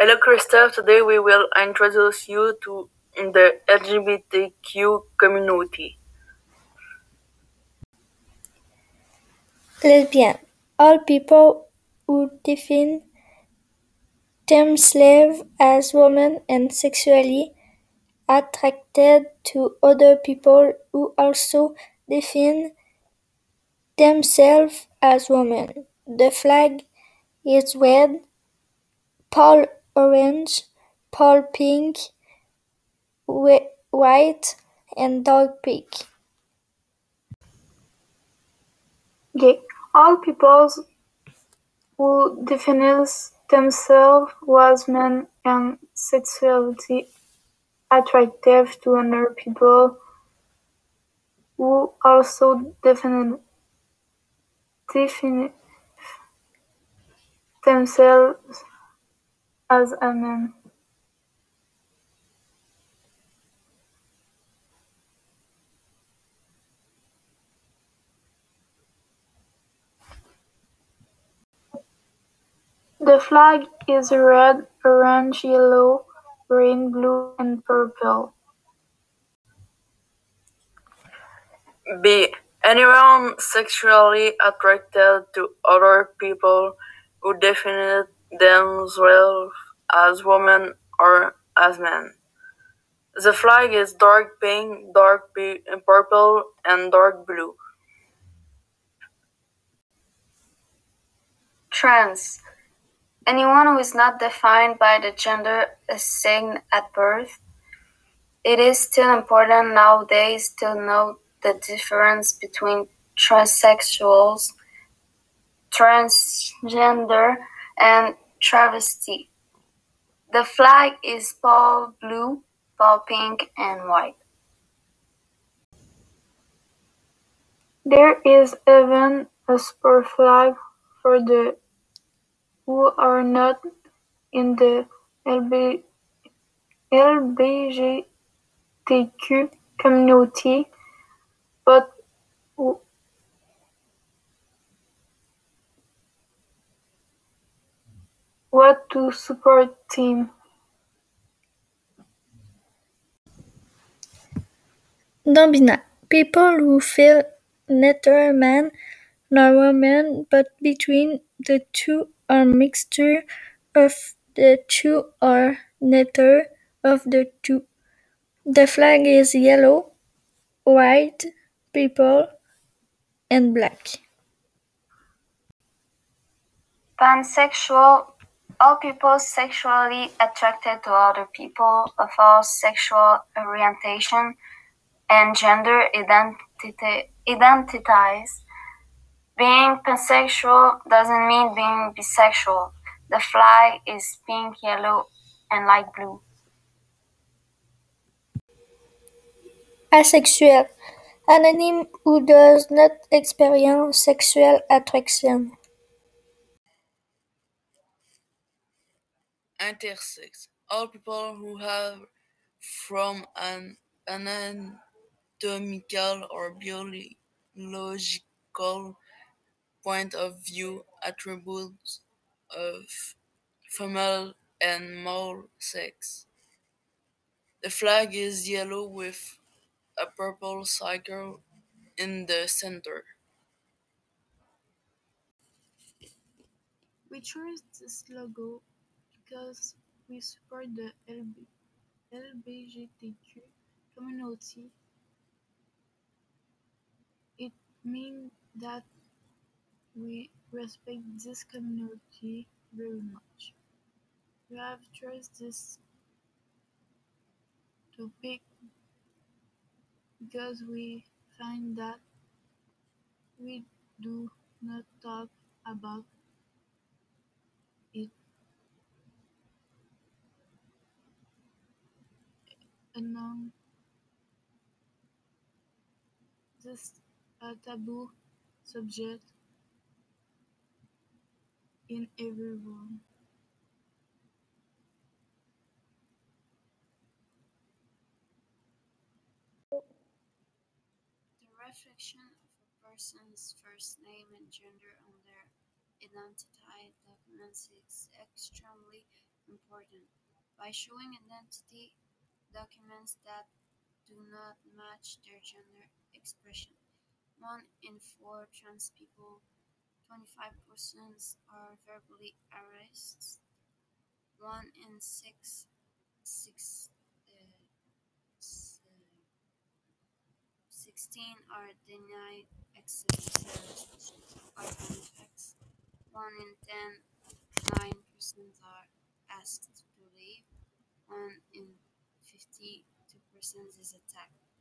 Hello Christophe, today we will introduce you to the LGBTQ community. Lesbian. All people who define themselves as women and sexually attracted to other people who also define themselves as women. The flag is red, pale orange, pale pink, white, and dark pink. Gay. All peoples who define themselves as men and sexually attractive to other people who also define themselves as a man. The flag is red, orange, yellow, green, blue, and purple. Bi. Anyone sexually attracted to other people who define themselves as women or as men. The flag is dark pink, dark purple, and dark blue. Trans. Anyone who is not defined by the gender assigned at birth. It is still important nowadays to know the difference between transsexuals, transgender, and travesti. The flag is pale blue, pale pink, and white. There is even a sport flag for the who are not in the LGBTQ community but want to support team? Non-binary. People who feel neither man nor woman but between the two or mixture of the two or neither of the two. The flag is yellow, white, purple, and black. Pansexual. All people sexually attracted to other people of all sexual orientation and gender identities. Being pansexual doesn't mean being bisexual. The flag is pink, yellow, and light blue. Asexual. Anonym who does not experience sexual attraction. Intersex. All people who have, from an anatomical or biological point of view, attributes of female and male sex. The flag is yellow with a purple circle in the center. We chose this logo because we support the LGBTQ community. It means that we respect this community very much. We have chosen this topic because we find that we do not talk about it enough. This a taboo subject in everyone. The reflection of a person's first name and gender on their identity documents is extremely important. By showing identity documents that do not match their gender expression. One in four trans people, 25% are verbally harassed. One in six, six uh, s- uh, 16 are denied access to benefits. One in 10, 9% are asked to leave. One in 52% is attacked.